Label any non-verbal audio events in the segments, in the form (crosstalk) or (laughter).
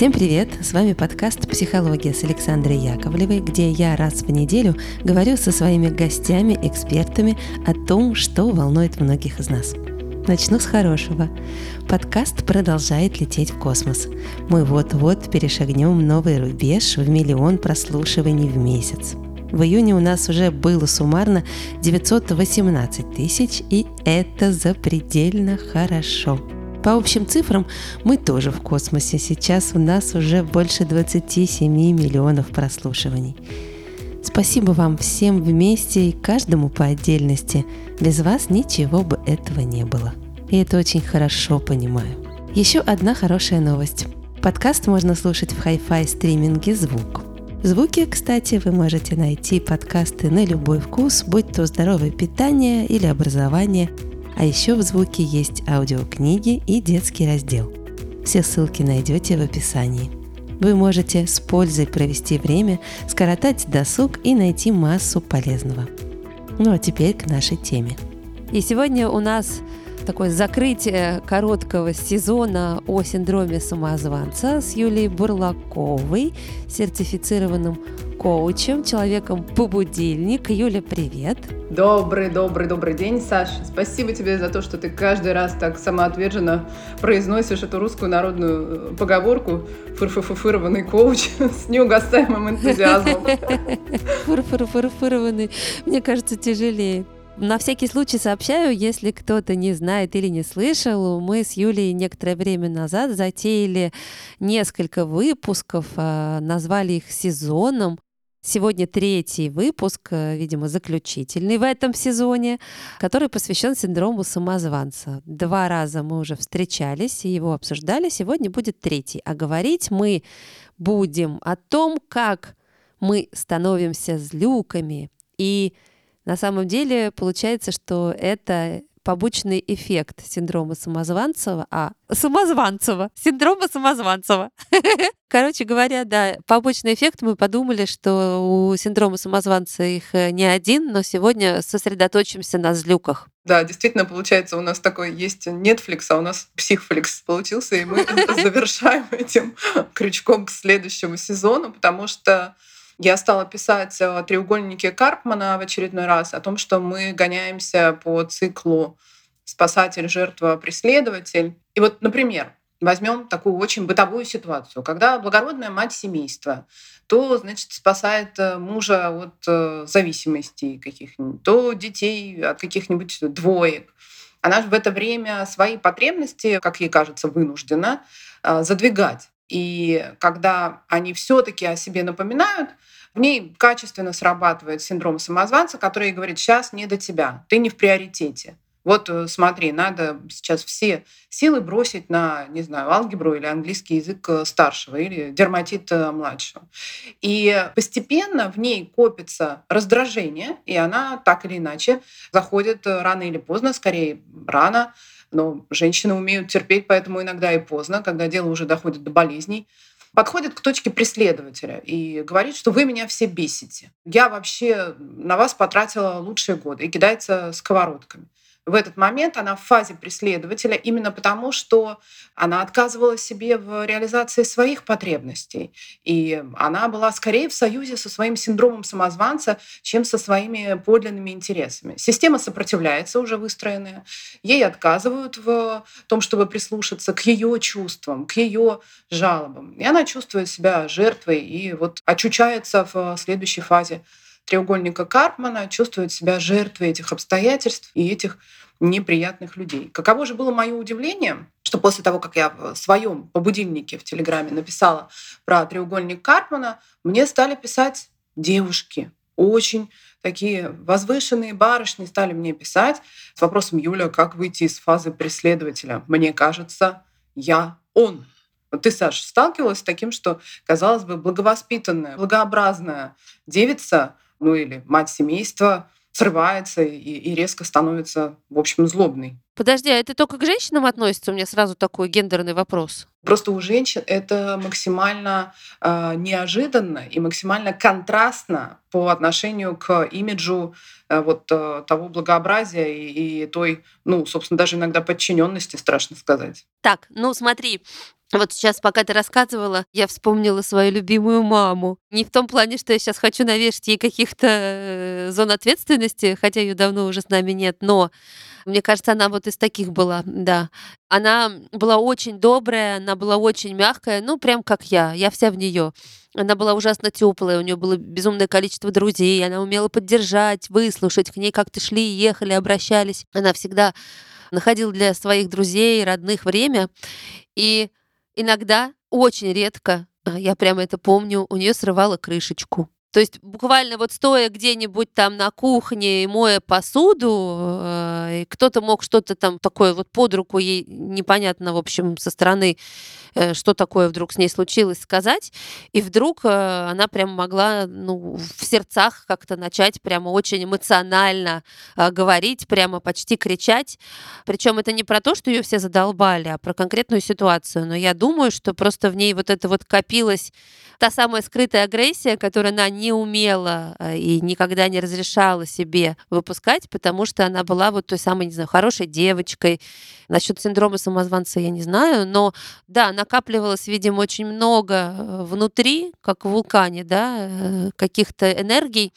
Всем привет! С вами подкаст «Психология» с Александрой Яковлевой, где я раз в неделю говорю со своими гостями, экспертами о том, что волнует многих из нас. Начну с хорошего. Подкаст продолжает лететь в космос. Мы вот-вот перешагнем новый рубеж в миллион прослушиваний в месяц. В июне у нас уже было суммарно 918 тысяч, и это запредельно хорошо. По общим цифрам мы тоже в космосе. Сейчас у нас уже больше 27 миллионов прослушиваний. Спасибо вам всем вместе и каждому по отдельности. Без вас ничего бы этого не было. И это очень хорошо понимаю. Еще одна хорошая новость. Подкаст можно слушать в Hi-Fi стриминге «Звук». В «Звуке», кстати, вы можете найти подкасты на любой вкус, будь то здоровое питание или образование – а еще в звуке есть аудиокниги и детский раздел. Все ссылки найдете в описании. Вы можете с пользой провести время, скоротать досуг и найти массу полезного. Ну а теперь к нашей теме. И сегодня у нас такое закрытие короткого сезона о синдроме самозванца с Юлией Бурлаковой, сертифицированным коучем, человеком-побудильник. Юля, привет! Добрый, добрый, добрый день, Саша. Спасибо тебе за то, что ты каждый раз так самоотверженно произносишь эту русскую народную э, поговорку «фырфырфырованный коуч» (laughs) с неугасаемым энтузиазмом. (laughs) Фырфырфырфырованный, мне кажется, тяжелее. На всякий случай сообщаю, если кто-то не знает или не слышал, мы с Юлей некоторое время назад затеяли несколько выпусков, а, назвали их сезоном Сегодня третий выпуск, э, видимо, заключительный в этом сезоне, который посвящен синдрому самозванца. Два раза мы уже встречались и его обсуждали. Сегодня будет третий. А говорить мы будем о том, как мы становимся злюками. И на самом деле получается, что это побочный эффект синдрома Самозванцева, а Самозванцева, синдрома Самозванцева. (laughs) Короче говоря, да, побочный эффект, мы подумали, что у синдрома самозванца их э, не один, но сегодня сосредоточимся на злюках. Да, действительно, получается, у нас такой есть Netflix, а у нас психфликс получился, и мы (laughs) завершаем этим крючком к следующему сезону, потому что я стала писать о треугольнике Карпмана в очередной раз, о том, что мы гоняемся по циклу спасатель, жертва, преследователь. И вот, например, возьмем такую очень бытовую ситуацию, когда благородная мать семейства то, значит, спасает э, мужа от э, зависимостей каких-нибудь, то детей от каких-нибудь двоек. Она же в это время свои потребности, как ей кажется, вынуждена э, задвигать. И когда они все-таки о себе напоминают, в ней качественно срабатывает синдром самозванца, который говорит, сейчас не до тебя, ты не в приоритете. Вот э, смотри, надо сейчас все силы бросить на, не знаю, алгебру или английский язык э, старшего или дерматит э, младшего. И постепенно в ней копится раздражение, и она так или иначе заходит рано или поздно, скорее рано, но женщины умеют терпеть, поэтому иногда и поздно, когда дело уже доходит до болезней. Подходит к точке преследователя и говорит, что вы меня все бесите. Я вообще на вас потратила лучшие годы и кидается сковородками в этот момент она в фазе преследователя именно потому, что она отказывала себе в реализации своих потребностей. И она была скорее в союзе со своим синдромом самозванца, чем со своими подлинными интересами. Система сопротивляется, уже выстроенная. Ей отказывают в том, чтобы прислушаться к ее чувствам, к ее жалобам. И она чувствует себя жертвой и вот очучается в следующей фазе треугольника Карпмана чувствует себя жертвой этих обстоятельств и этих неприятных людей. Каково же было мое удивление, что после того, как я в своем побудильнике в Телеграме написала про треугольник Карпмана, мне стали писать девушки, очень такие возвышенные барышни стали мне писать с вопросом «Юля, как выйти из фазы преследователя?» Мне кажется, я он. Ты, Саша, сталкивалась с таким, что, казалось бы, благовоспитанная, благообразная девица ну или мать семейства срывается и, и резко становится, в общем, злобной. Подожди, а это только к женщинам относится? У меня сразу такой гендерный вопрос. Просто у женщин это максимально э, неожиданно и максимально контрастно по отношению к имиджу э, вот э, того благообразия и, и той, ну, собственно, даже иногда подчиненности, страшно сказать. Так, ну смотри, вот сейчас, пока ты рассказывала, я вспомнила свою любимую маму. Не в том плане, что я сейчас хочу навешать ей каких-то э, зон ответственности, хотя ее давно уже с нами нет, но мне кажется, она вот из таких была, да. Она была очень добрая, она была очень мягкая, ну, прям как я. Я вся в нее. Она была ужасно теплая, у нее было безумное количество друзей, она умела поддержать, выслушать, к ней как-то шли, ехали, обращались. Она всегда находила для своих друзей, родных время. И иногда, очень редко, я прямо это помню, у нее срывала крышечку. То есть буквально вот стоя где-нибудь там на кухне и моя посуду, э, кто-то мог что-то там такое вот под руку ей непонятно, в общем, со стороны, э, что такое вдруг с ней случилось, сказать. И вдруг э, она прям могла ну, в сердцах как-то начать прямо очень эмоционально э, говорить, прямо почти кричать. Причем это не про то, что ее все задолбали, а про конкретную ситуацию. Но я думаю, что просто в ней вот это вот копилась та самая скрытая агрессия, которую она не умела э, и никогда не разрешала себе выпускать, потому что она была вот той самой, не знаю, хорошей девочкой. Насчет синдрома самозванца я не знаю, но да, накапливалось, видимо, очень много э, внутри, как в вулкане, да, э, каких-то энергий,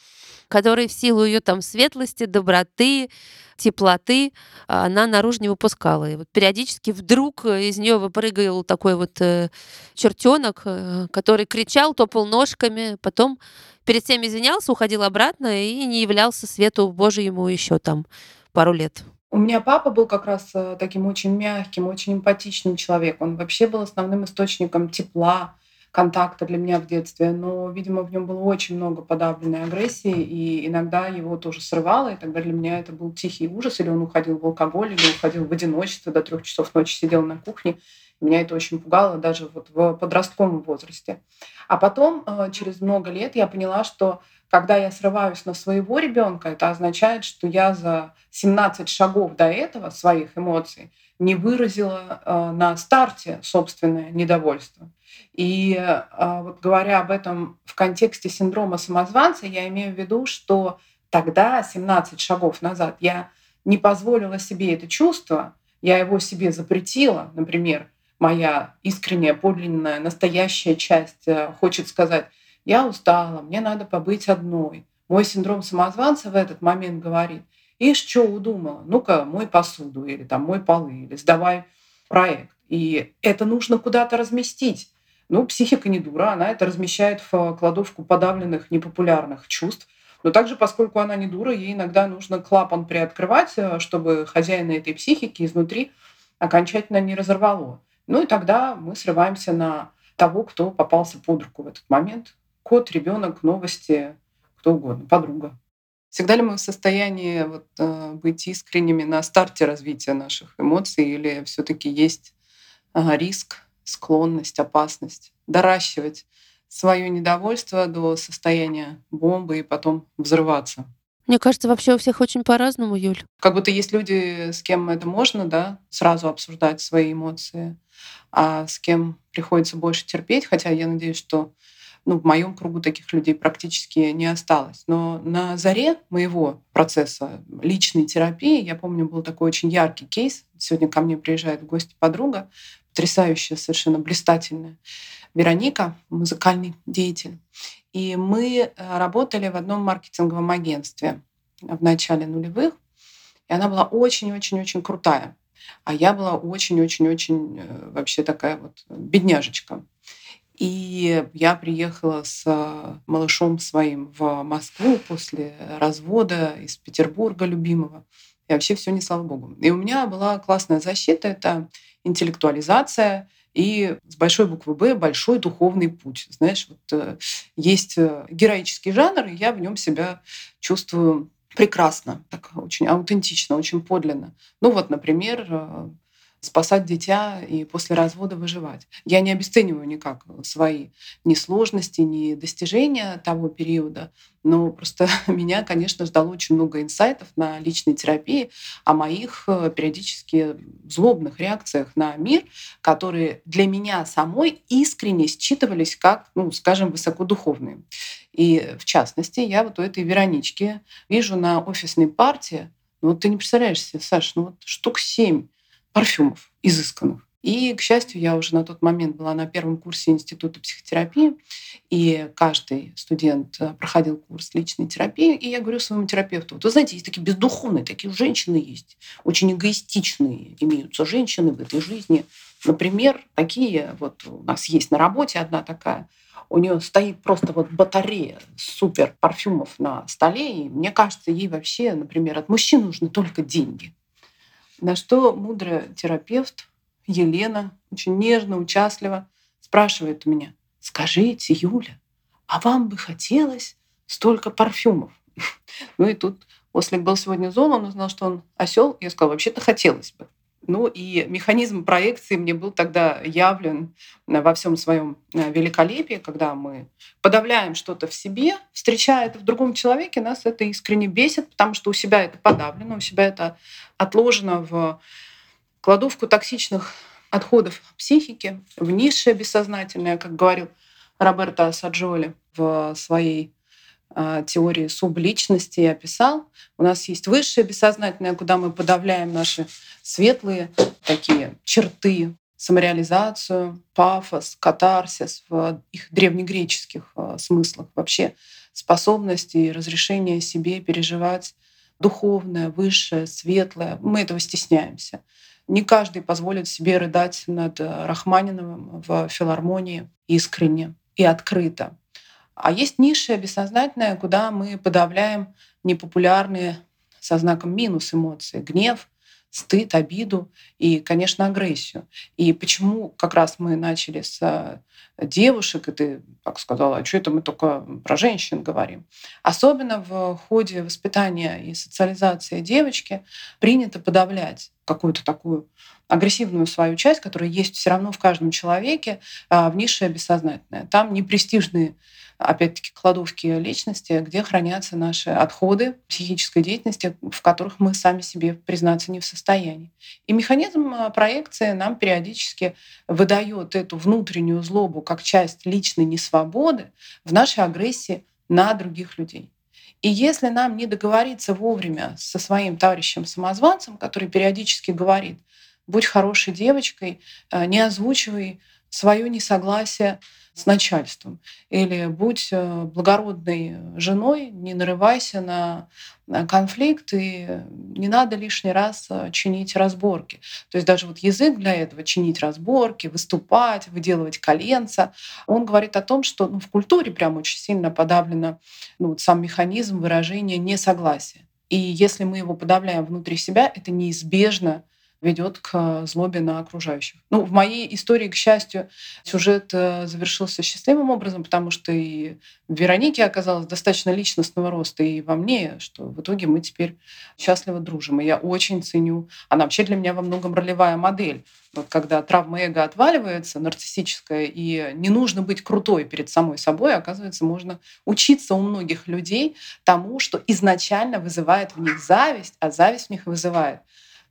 которые в силу ее там светлости, доброты, теплоты а, она наружу не выпускала. И вот периодически вдруг из нее выпрыгивал такой вот э, чертенок, э, который кричал, топал ножками, потом перед всем извинялся, уходил обратно и не являлся свету Божьему еще там пару лет. У меня папа был как раз э, таким очень мягким, очень эмпатичным человеком. Он вообще был основным источником тепла, контакта для меня в детстве, но, видимо, в нем было очень много подавленной агрессии, и иногда его тоже срывало, и тогда для меня это был тихий ужас, или он уходил в алкоголь, или уходил в одиночество, до трех часов ночи сидел на кухне. Меня это очень пугало даже вот в подростковом возрасте. А потом, э, через много лет, я поняла, что когда я срываюсь на своего ребенка, это означает, что я за 17 шагов до этого своих эмоций не выразила э, на старте собственное недовольство. И а, вот говоря об этом в контексте синдрома самозванца, я имею в виду, что тогда, 17 шагов назад, я не позволила себе это чувство, я его себе запретила, например, моя искренняя, подлинная, настоящая часть э, хочет сказать, я устала, мне надо побыть одной. Мой синдром самозванца в этот момент говорит, ишь, что удумала, ну-ка, мой посуду, или там мой полы, или сдавай проект. И это нужно куда-то разместить. Ну, психика не дура, она это размещает в кладовку подавленных, непопулярных чувств. Но также, поскольку она не дура, ей иногда нужно клапан приоткрывать, э, чтобы хозяина этой психики изнутри окончательно не разорвало. Ну и тогда мы срываемся на того, кто попался под руку в этот момент. Кот, ребенок, новости, кто угодно, подруга. Всегда ли мы в состоянии вот, э, быть искренними на старте развития наших эмоций, или все-таки есть риск склонность, опасность доращивать свое недовольство до состояния бомбы и потом взрываться. Мне кажется, вообще у всех очень по-разному, Юль. Как будто есть люди, с кем это можно, да, сразу обсуждать свои эмоции, а с кем приходится больше терпеть, хотя я надеюсь, что ну, в моем кругу таких людей практически не осталось. Но на заре моего процесса личной терапии, я помню, был такой очень яркий кейс. Сегодня ко мне приезжает в гости подруга, потрясающая, совершенно блистательная Вероника, музыкальный деятель. И мы э, работали в одном маркетинговом агентстве в начале нулевых. И она была очень-очень-очень крутая. А я была очень-очень-очень э, вообще такая вот бедняжечка. И я приехала с малышом своим в Москву после развода из Петербурга любимого. И вообще все не слава богу. И у меня была классная защита. Это интеллектуализация и с большой буквы «Б» большой духовный путь. Знаешь, вот э, есть э, героический жанр, и я в нем себя чувствую прекрасно, так очень аутентично, очень подлинно. Ну вот, например, э, спасать дитя и после развода выживать. Я не обесцениваю никак свои ни сложности, ни достижения того периода, но просто (laughs) меня, конечно, ждало очень много инсайтов на личной терапии, о моих э, периодически злобных реакциях на мир, которые для меня самой искренне считывались как, ну, скажем, высокодуховные. И в частности, я вот у этой Веронички вижу на офисной партии, ну вот ты не представляешь себе, Саша, ну вот штук семь парфюмов изысканных. И, к счастью, я уже на тот момент была на первом курсе Института психотерапии, и каждый студент э, проходил курс личной терапии, и я говорю своему терапевту, вот вы знаете, есть такие бездуховные, такие женщины есть, очень эгоистичные имеются женщины в этой жизни. Например, такие, вот у нас есть на работе одна такая, у нее стоит просто вот батарея супер парфюмов на столе, и мне кажется, ей вообще, например, от мужчин нужны только деньги. На что мудрый терапевт Елена очень нежно, участливо спрашивает у меня, скажите, Юля, а вам бы хотелось столько парфюмов? (laughs) Ну и тут Ослик был сегодня зол, он узнал, что он осел. Я сказала, вообще-то хотелось бы. Ну и механизм проекции мне был тогда явлен во всем своем э, великолепии, когда мы подавляем что-то в себе, встречая это в другом человеке, нас это искренне бесит, потому что у себя это подавлено, у себя это отложено в кладовку токсичных отходов психики, в низшее бессознательное, как говорил Роберто Саджоли в своей теории субличности описал. У нас есть высшее бессознательное, куда мы подавляем наши светлые такие черты, самореализацию, пафос, катарсис в их древнегреческих а, смыслах. Вообще способности и разрешение себе переживать духовное, высшее, светлое. Мы этого стесняемся. Не каждый позволит себе рыдать над Рахманиновым в филармонии искренне и открыто. А есть ниша бессознательная, куда мы подавляем непопулярные со знаком минус эмоции. Гнев, стыд, обиду и, конечно, агрессию. И почему как раз мы начали с э, девушек, и ты как сказала, а что это мы только про женщин говорим. Особенно в ходе воспитания и социализации девочки принято подавлять какую-то такую агрессивную свою часть, которая есть все равно в каждом человеке, а, в низшее бессознательное. Там не престижные опять-таки, кладовки личности, где хранятся наши отходы психической деятельности, в которых мы сами себе признаться не в состоянии. И механизм а, проекции нам периодически выдает эту внутреннюю злобу как часть личной несвободы в нашей агрессии на других людей. И если нам не договориться вовремя со своим товарищем-самозванцем, который периодически говорит, будь хорошей девочкой, а, не озвучивай свое несогласие с начальством. Или будь э, благородной женой, не нарывайся на конфликт, и не надо лишний раз э, чинить разборки. То есть даже вот язык для этого, чинить разборки, выступать, выделывать коленца, он говорит о том, что ну, в культуре прям очень сильно подавлено ну, вот сам механизм выражения несогласия. И если мы его подавляем внутри себя, это неизбежно ведет к злобе на окружающих. Ну, в моей истории, к счастью, сюжет э, завершился счастливым образом, потому что и в Веронике оказалось достаточно личностного роста, и во мне, что в итоге мы теперь счастливо дружим. И я очень ценю. Она вообще для меня во многом ролевая модель. Вот когда травма эго отваливается, нарциссическая, и не нужно быть крутой перед самой собой, оказывается, можно учиться у многих людей тому, что изначально вызывает в них зависть, а зависть в них вызывает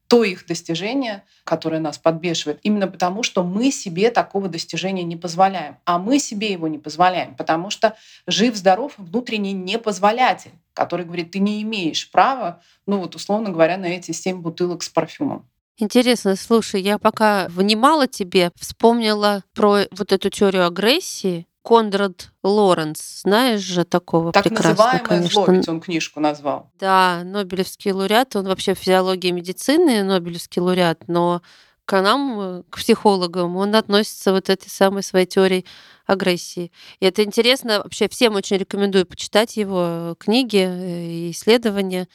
то их достижение, которое нас подбешивает, именно потому, что мы себе такого достижения не позволяем. А мы себе его не позволяем, потому что жив-здоров внутренний непозволятель, который говорит, ты не имеешь права, ну вот условно говоря, на эти семь бутылок с парфюмом. Интересно, слушай, я пока внимала тебе, вспомнила про вот эту теорию агрессии, Конрад Лоренс, знаешь же такого так прекрасного, конечно. зло, ведь он книжку назвал. Да, Нобелевский лауреат, он вообще физиология медицины, Нобелевский лауреат, но к нам, к психологам, он относится вот этой самой своей теории агрессии. И это интересно, вообще всем очень рекомендую почитать его книги э, и исследования.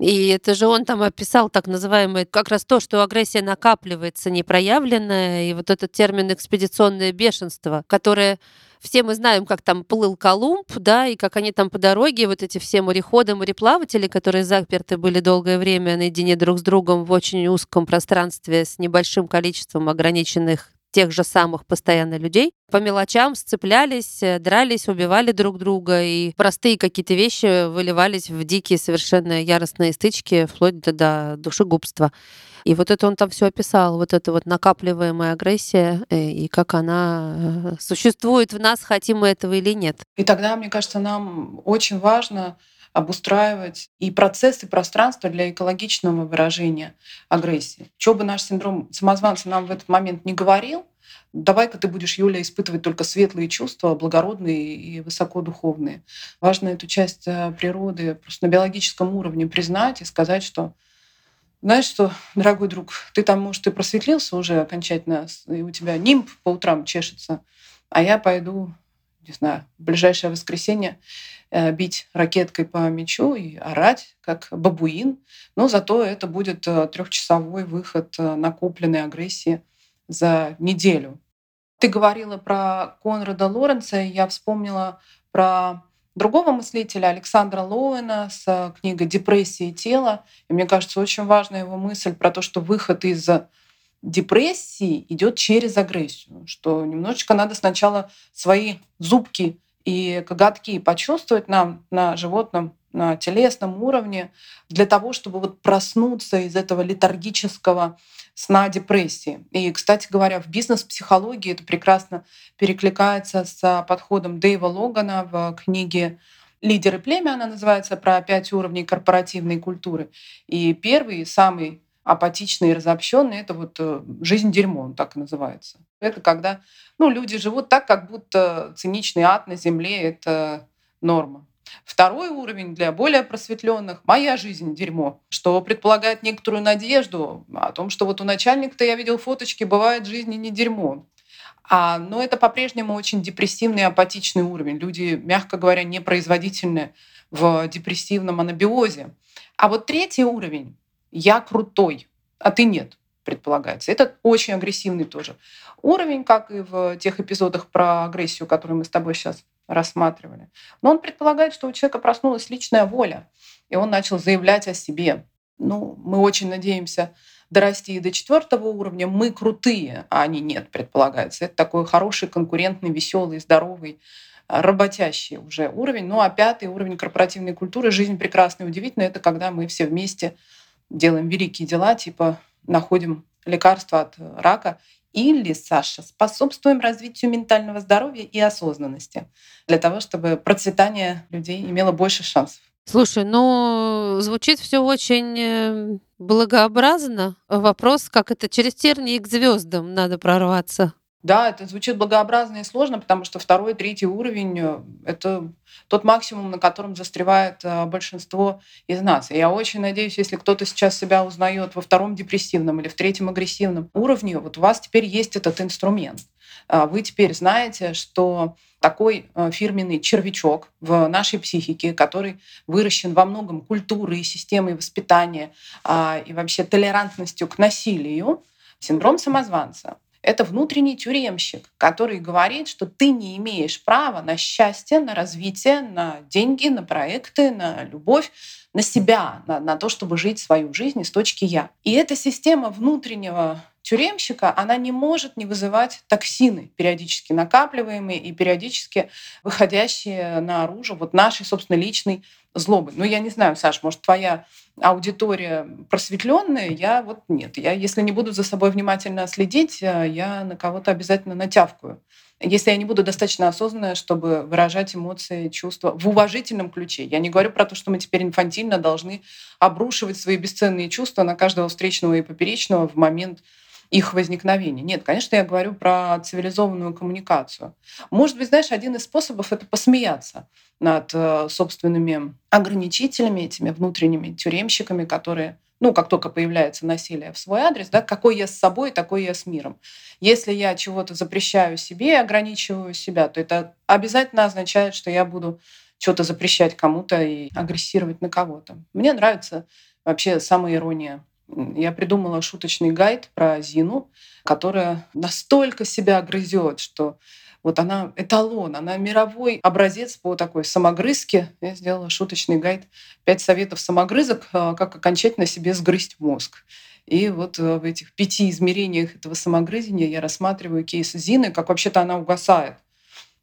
И это же он там описал так называемое как раз то, что агрессия накапливается непроявленная, и вот этот термин экспедиционное бешенство, которое все мы знаем, как там плыл Колумб, да, и как они там по дороге, вот эти все мореходы, мореплаватели, которые заперты были долгое время наедине друг с другом в очень узком пространстве с небольшим количеством ограниченных тех же самых постоянно людей, по мелочам сцеплялись, э, дрались, убивали друг друга, и простые какие-то вещи выливались в дикие совершенно яростные стычки, вплоть до, до душегубства. И вот это он там все описал, вот эта вот накапливаемая агрессия, э, и как она э, существует в нас, хотим мы этого или нет. И тогда, мне кажется, нам очень важно обустраивать и процесс, и пространство для экологичного выражения агрессии. Что бы наш синдром самозванца нам в этот момент не говорил, давай-ка ты будешь, Юля, испытывать только светлые чувства, благородные и высокодуховные. Важно эту часть э, природы просто на биологическом уровне признать и сказать, что знаешь что, дорогой друг, ты там, может, и просветлился уже окончательно, и у тебя нимб по утрам чешется, а я пойду, не знаю, в ближайшее воскресенье бить ракеткой по мячу и орать, как бабуин. Но зато это будет э, трехчасовой выход э, накопленной агрессии за неделю. Ты говорила про Конрада Лоренца, я вспомнила про другого мыслителя Александра Лоуэна с книгой «Депрессия и тело». И мне кажется, очень важна его мысль про то, что выход из депрессии идет через агрессию, что немножечко надо сначала свои зубки и коготки почувствовать нам на животном, на телесном уровне для того, чтобы вот проснуться из этого летаргического сна депрессии. И, кстати говоря, в бизнес-психологии это прекрасно перекликается с подходом Дэйва Логана в книге «Лидеры племя», она называется, про пять уровней корпоративной культуры. И первый, самый апатичный и разобщенный, это вот э, жизнь дерьмо, он так и называется. Это когда ну, люди живут так, как будто циничный ад на земле — это норма. Второй уровень для более просветленных — моя жизнь — дерьмо, что предполагает некоторую надежду о том, что вот у начальника-то я видел фоточки, бывает жизни не дерьмо. А, но это по-прежнему очень депрессивный апатичный уровень. Люди, мягко говоря, непроизводительны в депрессивном анабиозе. А вот третий уровень я крутой, а ты нет, предполагается. Это очень агрессивный тоже уровень, как и в тех эпизодах про агрессию, которые мы с тобой сейчас рассматривали. Но он предполагает, что у человека проснулась личная воля, и он начал заявлять о себе. Ну, мы очень надеемся дорасти до четвертого уровня. Мы крутые, а они нет, предполагается. Это такой хороший, конкурентный, веселый, здоровый, работящий уже уровень. Ну а пятый уровень корпоративной культуры «Жизнь прекрасная и удивительная» — это когда мы все вместе делаем великие дела, типа находим лекарство от рака или, Саша, способствуем развитию ментального здоровья и осознанности для того, чтобы процветание людей имело больше шансов. Слушай, ну звучит все очень э, благообразно. Вопрос, как это через тернии к звездам надо прорваться. Да, это звучит благообразно и сложно, потому что второй, третий уровень э, — это тот максимум, на котором застревает э, большинство из нас. И я очень надеюсь, если кто-то сейчас себя узнает во втором депрессивном или в третьем агрессивном уровне, вот у вас теперь есть этот инструмент. А вы теперь знаете, что такой э, фирменный червячок в нашей психике, который выращен во многом культурой системой воспитания а, и вообще толерантностью к насилию, синдром самозванца это внутренний тюремщик, который говорит, что ты не имеешь права на счастье, на развитие, на деньги, на проекты, на любовь, на себя, на, на то, чтобы жить свою жизнь из точки «я». И эта система внутреннего тюремщика, она не может не вызывать токсины, периодически накапливаемые и периодически выходящие наружу вот нашей, собственно, личной злобы. Ну, я не знаю, Саш, может, твоя аудитория просветленная, я вот нет. Я, если не буду за собой внимательно следить, э, я на кого-то обязательно натявкаю. Если я не буду достаточно осознанная, чтобы выражать эмоции, чувства в уважительном ключе. Я не говорю про то, что мы теперь инфантильно должны обрушивать свои бесценные чувства на каждого встречного и поперечного в момент их возникновения. Нет, конечно, я говорю про цивилизованную коммуникацию. Может быть, знаешь, один из способов — это посмеяться над э, собственными ограничителями, этими внутренними тюремщиками, которые ну, как только появляется насилие в свой адрес, да, какой я с собой, такой я с миром. Если я чего-то запрещаю себе, ограничиваю себя, то это обязательно означает, что я буду что-то запрещать кому-то и агрессировать на кого-то. Мне нравится вообще самая ирония я придумала шуточный гайд про Зину, которая настолько себя грызет, что Вот она эталон, она мировой образец по такой самогрызке. Я сделала шуточный гайд «Пять советов самогрызок, э, как окончательно себе сгрызть мозг». И вот э, в этих пяти измерениях этого самогрызения я рассматриваю кейс Зины, как вообще-то она угасает.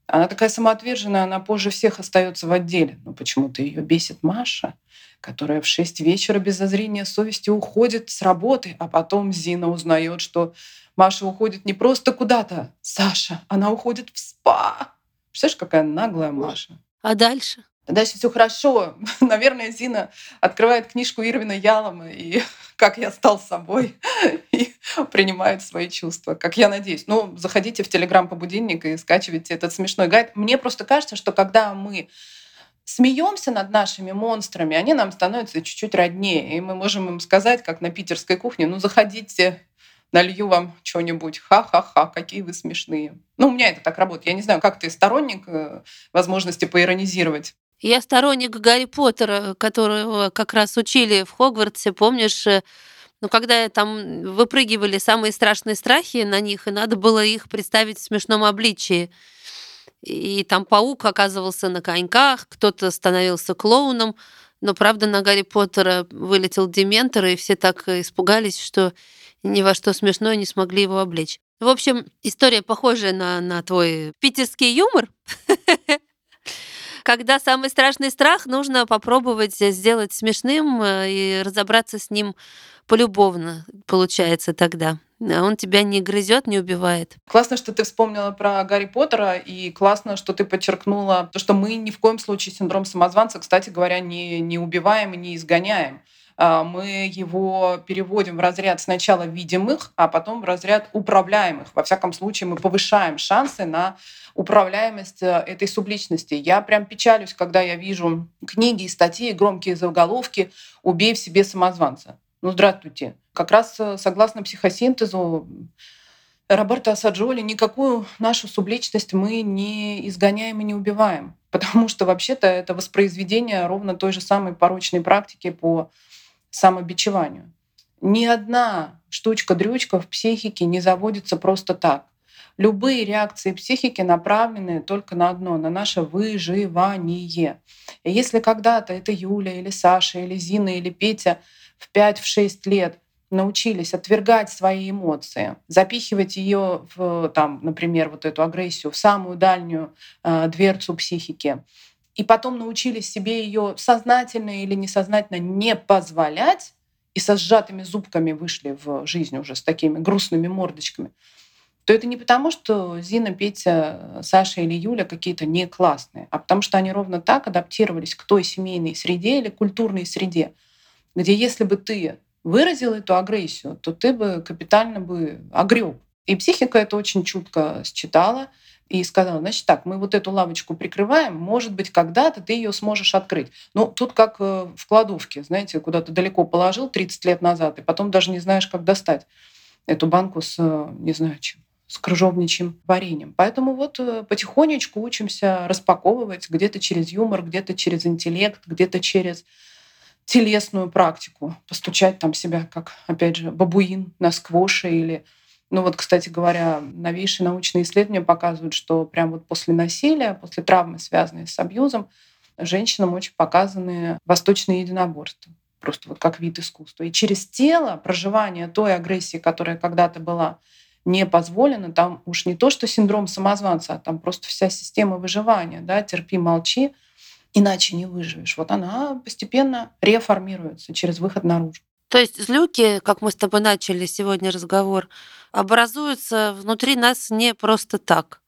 Она такая самоотверженная, она позже всех остается в отделе. Но почему-то ее бесит Маша, которая в 6 вечера без зазрения совести уходит с работы, а потом Зина узнает, что Маша уходит не просто куда-то, Саша, она уходит в спа. Представляешь, какая наглая Маша. А дальше? Дальше все хорошо. (laughs) Наверное, Зина открывает книжку Ирвина Ялома и (laughs) «Как я стал собой» (laughs) и принимает свои чувства, как я надеюсь. Ну, заходите в Телеграм по будильник и скачивайте этот смешной гайд. Мне просто кажется, что когда мы смеемся над нашими монстрами, они нам становятся чуть-чуть роднее. И мы можем им сказать, как на питерской кухне, ну, заходите, налью вам что-нибудь. Ха-ха-ха, какие вы смешные. Ну, у меня это так работает. Я не знаю, как ты сторонник э, возможности поиронизировать. Я сторонник Гарри Поттера, которого как раз учили в Хогвартсе, помнишь? Э, ну, когда там выпрыгивали самые страшные страхи на них, и надо было их представить в смешном обличии. И там паук оказывался на коньках, кто-то становился клоуном, но, правда, на Гарри Поттера вылетел Дементор, и все так испугались, что ни во что смешное не смогли его облечь. В общем, история похожая на, на твой питерский юмор. (laughs) когда самый страшный страх, нужно попробовать сделать смешным э, и разобраться с ним полюбовно, получается тогда. Он тебя не грызет, не убивает. Классно, что ты вспомнила про Гарри Поттера, и классно, что ты подчеркнула то, что мы ни в коем случае синдром самозванца, кстати говоря, не, не убиваем и не изгоняем. А, мы его переводим в разряд сначала видимых, а потом в разряд управляемых. Во всяком случае, мы повышаем шансы на управляемость э, этой субличности. Я прям печалюсь, когда я вижу книги статьи, громкие заголовки «Убей в себе самозванца». Ну, здравствуйте. Как раз э, согласно психосинтезу Роберта Асаджоли, никакую нашу субличность мы не изгоняем и не убиваем, (laughs) потому что вообще-то это воспроизведение ровно той же самой порочной практики по самобичеванию. Ни одна штучка-дрючка в психике не заводится просто так. Любые реакции психики направлены только на одно, на наше выживание. И если когда-то это Юля или Саша или Зина или Петя в 5-6 лет научились отвергать свои эмоции, запихивать ее в, там, например, вот эту агрессию в самую дальнюю э, дверцу психики, и потом научились себе ее сознательно или несознательно не позволять, и со сжатыми зубками вышли в жизнь уже с такими грустными мордочками, то это не потому, что Зина, Петя, Саша или Юля какие-то не классные, а потому что они ровно так адаптировались к той семейной среде или культурной среде, где если бы ты выразил эту агрессию, то ты бы капитально бы огреб. И психика это очень чутко считала и сказала, значит так, мы вот эту лавочку прикрываем, может быть, когда-то ты ее сможешь открыть. Ну, тут как э, в кладовке, знаете, куда то далеко положил 30 лет назад, и потом даже не знаешь, как достать эту банку с, э, не знаю, чем, с крыжовничьим вареньем. Поэтому вот э, потихонечку учимся распаковывать где-то через юмор, где-то через интеллект, где-то через телесную практику, постучать там себя, как, опять же, бабуин на сквоше или ну вот, кстати говоря, новейшие научные исследования показывают, что прямо вот после насилия, после травмы, связанной с абьюзом, женщинам очень показаны восточные единоборства просто вот как вид искусства. И через тело проживание той агрессии, которая когда-то была не позволена, там уж не то, что синдром самозванца, а там просто вся система выживания, да, терпи, молчи, иначе не выживешь. Вот она постепенно реформируется через выход наружу. То есть злюки, как мы с тобой начали сегодня разговор, образуются внутри нас не просто так.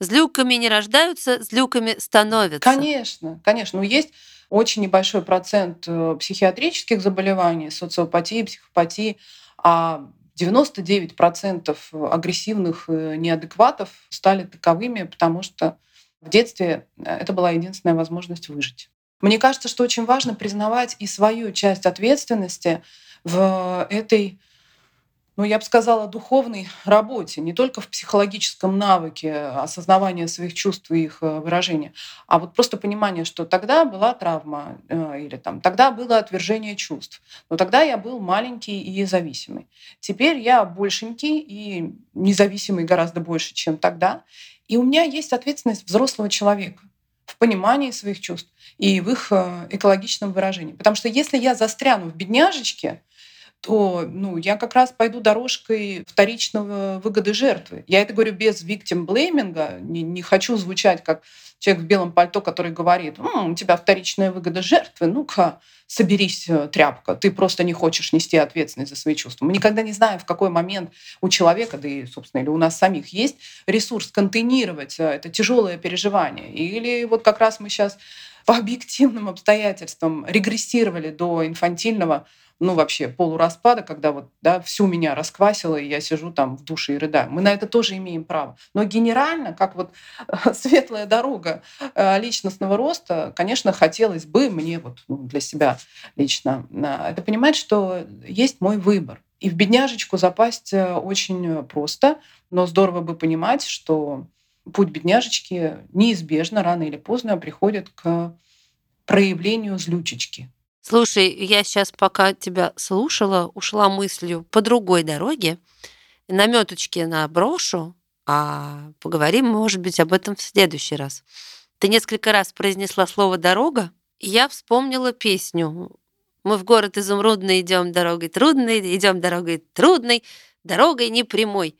Злюками не рождаются, злюками становятся. Конечно, конечно. Но есть очень небольшой процент э, психиатрических заболеваний, социопатии, психопатии, а 99% агрессивных э, неадекватов стали таковыми, потому что в детстве э, это была единственная возможность выжить. Мне кажется, что очень важно признавать и свою часть ответственности в этой ну, я бы сказала, духовной работе, не только в психологическом навыке осознавания своих чувств и их э, выражения, а вот просто понимание, что тогда была травма э, или там тогда было отвержение чувств, но тогда я был маленький и зависимый. Теперь я большенький и независимый гораздо больше, чем тогда, и у меня есть ответственность взрослого человека в понимании своих чувств и в их э, экологичном выражении. Потому что если я застряну в бедняжечке, то ну, я как раз пойду дорожкой вторичного выгоды жертвы. Я это говорю без victim блейминга, не, не хочу звучать как человек в белом пальто, который говорит, М, у тебя вторичная выгода жертвы, ну-ка, соберись, э, тряпка, ты просто не хочешь нести ответственность за свои чувства. Мы никогда не знаем, в какой момент у человека, да и, собственно, или у нас самих есть ресурс контейнировать э, это тяжелое переживание. Или вот как раз мы сейчас по объективным обстоятельствам регрессировали до инфантильного ну, вообще полураспада, когда вот, да, всю меня расквасило, и я сижу там в душе и рыдаю. Мы на это тоже имеем право. Но генерально, как вот (laughs) светлая дорога э, личностного роста, конечно, хотелось бы мне вот ну, для себя лично это понимать, что есть мой выбор. И в бедняжечку запасть э, очень просто, но здорово бы понимать, что путь бедняжечки неизбежно рано или поздно приходит к проявлению злючечки. Слушай, я сейчас, пока тебя слушала, ушла мыслью по другой дороге. Наметочки наброшу, а поговорим, может быть, об этом в следующий раз. Ты несколько раз произнесла слово «дорога», и я вспомнила песню. Мы в город изумрудный идем дорогой трудной, идем дорогой трудной, дорогой непрямой.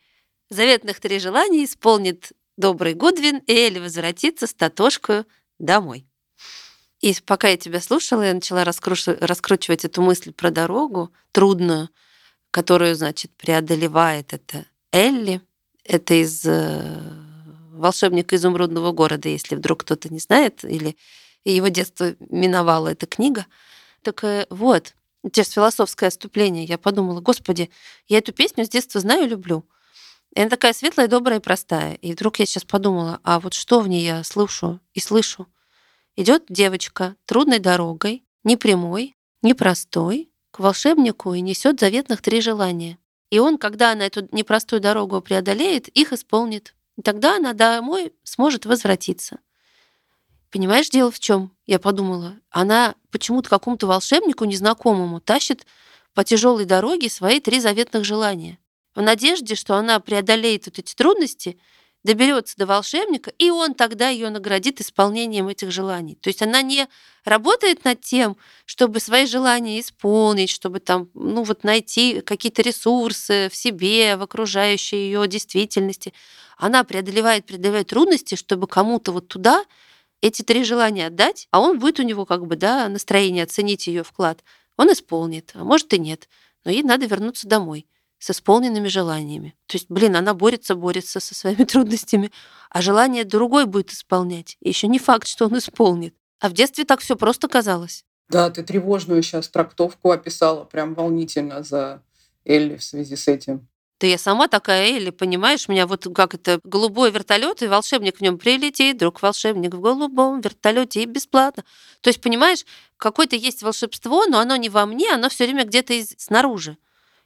Заветных три желания исполнит добрый Гудвин, и Элли возвратится с Татошкою домой. И пока я тебя слушала, я начала раскручивать эту мысль про дорогу трудную, которую, значит, преодолевает это Элли. Это из э, «Волшебника изумрудного города», если вдруг кто-то не знает, или его детство миновала эта книга. Так э, вот, сейчас философское отступление. Я подумала, господи, я эту песню с детства знаю и люблю. И она такая светлая, добрая и простая. И вдруг я сейчас подумала, а вот что в ней я слышу и слышу? Идет девочка трудной дорогой, не прямой, не простой, к волшебнику и несет заветных три желания. И он, когда она эту непростую дорогу преодолеет, их исполнит. И тогда она домой сможет возвратиться. Понимаешь, дело в чем? Я подумала. Она почему-то какому-то волшебнику незнакомому тащит по тяжелой дороге свои три заветных желания. В надежде, что она преодолеет вот эти трудности доберется до волшебника, и он тогда ее наградит исполнением этих желаний. То есть она не работает над тем, чтобы свои желания исполнить, чтобы там, ну вот найти какие-то ресурсы в себе, в окружающей ее действительности. Она преодолевает, преодолевает трудности, чтобы кому-то вот туда эти три желания отдать, а он будет у него как бы, да, настроение оценить ее вклад. Он исполнит, а может и нет. Но ей надо вернуться домой с исполненными желаниями. То есть, блин, она борется, борется со своими (laughs) трудностями, а желание другой будет исполнять. И еще не факт, что он исполнит. А в детстве так все просто казалось. Да, ты тревожную сейчас трактовку описала, прям волнительно за Элли в связи с этим. Да я сама такая Элли, понимаешь, меня вот как это голубой вертолет, и волшебник в нем прилетит, друг волшебник в голубом вертолете и бесплатно. То есть, понимаешь, какое-то есть волшебство, но оно не во мне, оно все время где-то из... снаружи.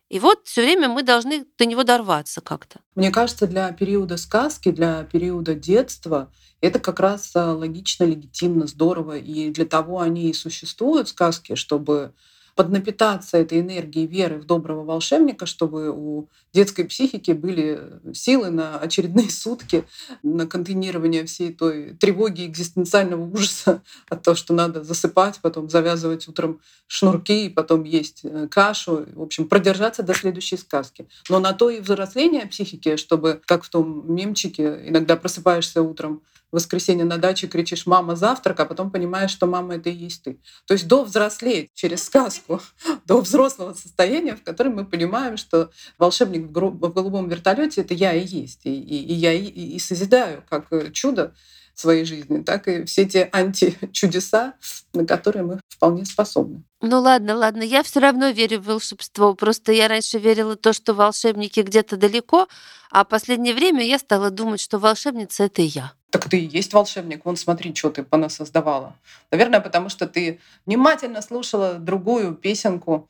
И вот все время мы должны до него дорваться как-то. Мне кажется, для периода сказки, для периода детства это как раз а, логично, легитимно, здорово. И для того они и существуют, сказки, чтобы поднапитаться этой энергией веры в доброго волшебника, чтобы у детской психики были силы на очередные (laughs) сутки, на контейнирование всей той тревоги экзистенциального ужаса (laughs) от того, что надо засыпать, потом завязывать утром шнурки, и потом есть э, кашу. В общем, продержаться до следующей сказки. Но на то и взросление психики, чтобы, как в том мемчике, иногда просыпаешься утром в воскресенье на даче кричишь «мама, завтрак», а потом понимаешь, что мама — это и есть ты. То есть до взрослеть через сказку, (laughs) до взрослого состояния, в котором мы понимаем, что волшебник в голубом вертолете — это я и есть. И, и, и я и, и созидаю как э, чудо своей жизни, так и все те античудеса, на которые мы вполне способны. Ну ладно, ладно, я все равно верю в волшебство. Просто я раньше верила в то, что волшебники где-то далеко, а в последнее время я стала думать, что волшебница это я. Так ты и есть волшебник. Вон, смотри, что ты понасоздавала. Наверное, потому что ты внимательно слушала другую песенку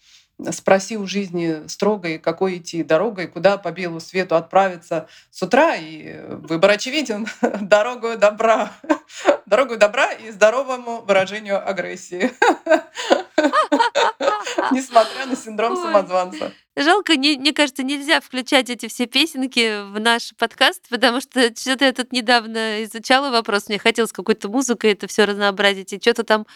спроси у жизни строгой, какой идти дорогой, куда по белу свету отправиться с утра. И выбор очевиден. (laughs) Дорогу добра. (laughs) Дорогу добра и здоровому выражению агрессии. (laughs) (laughs) Несмотря на синдром самозванца. Жалко, не, мне кажется, нельзя включать эти все песенки в наш подкаст, потому что (laughs) что-то я тут недавно изучала вопрос. Мне хотелось какой-то музыкой это все разнообразить. И что-то там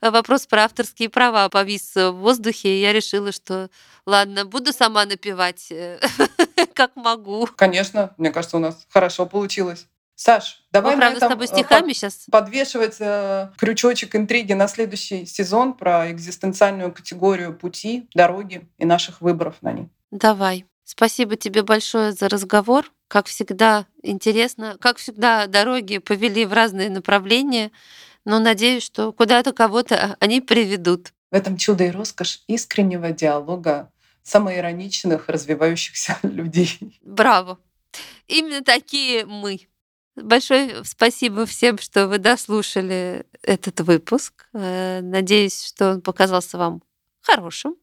э, вопрос про авторские права повис в воздухе. И я решила, что ладно, буду сама напевать, э, (laughs) как могу. Конечно, мне кажется, у нас хорошо получилось. Саш, давай Мы, правда, с тобой стихами сейчас подвешивать э, крючочек интриги на следующий сезон про экзистенциальную категорию пути, дороги и наших выборов на ней. Давай. Спасибо тебе большое за разговор. Как всегда, интересно. Как всегда, дороги повели в разные направления. Но надеюсь, что куда-то кого-то они приведут. В этом чудо и роскошь искреннего диалога самоироничных, развивающихся (laughs) людей. Браво! Именно такие мы. Большое спасибо всем, что вы дослушали этот выпуск. Э, надеюсь, что он показался вам хорошим.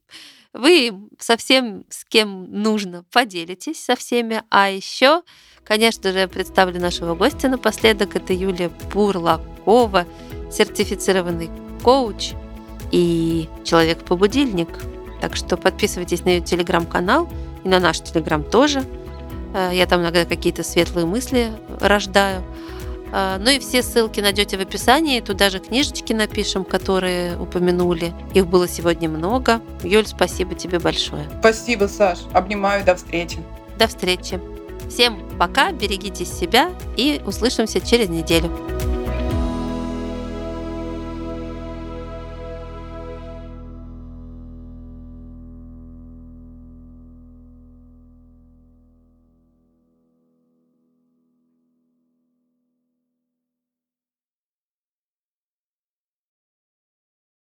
Вы со всем, с кем нужно, поделитесь со всеми. А еще, конечно же, я представлю нашего гостя напоследок. Это Юлия Бурлакова, сертифицированный коуч и человек-побудильник. Так что подписывайтесь на ее телеграм-канал и на наш телеграм тоже – я там иногда какие-то светлые мысли рождаю. Э, ну и все ссылки найдете в описании. Туда же книжечки напишем, которые упомянули. Их было сегодня много. Юль, спасибо тебе большое. Спасибо, Саш. Обнимаю. До встречи. До встречи. Всем пока, берегите себя и услышимся через неделю.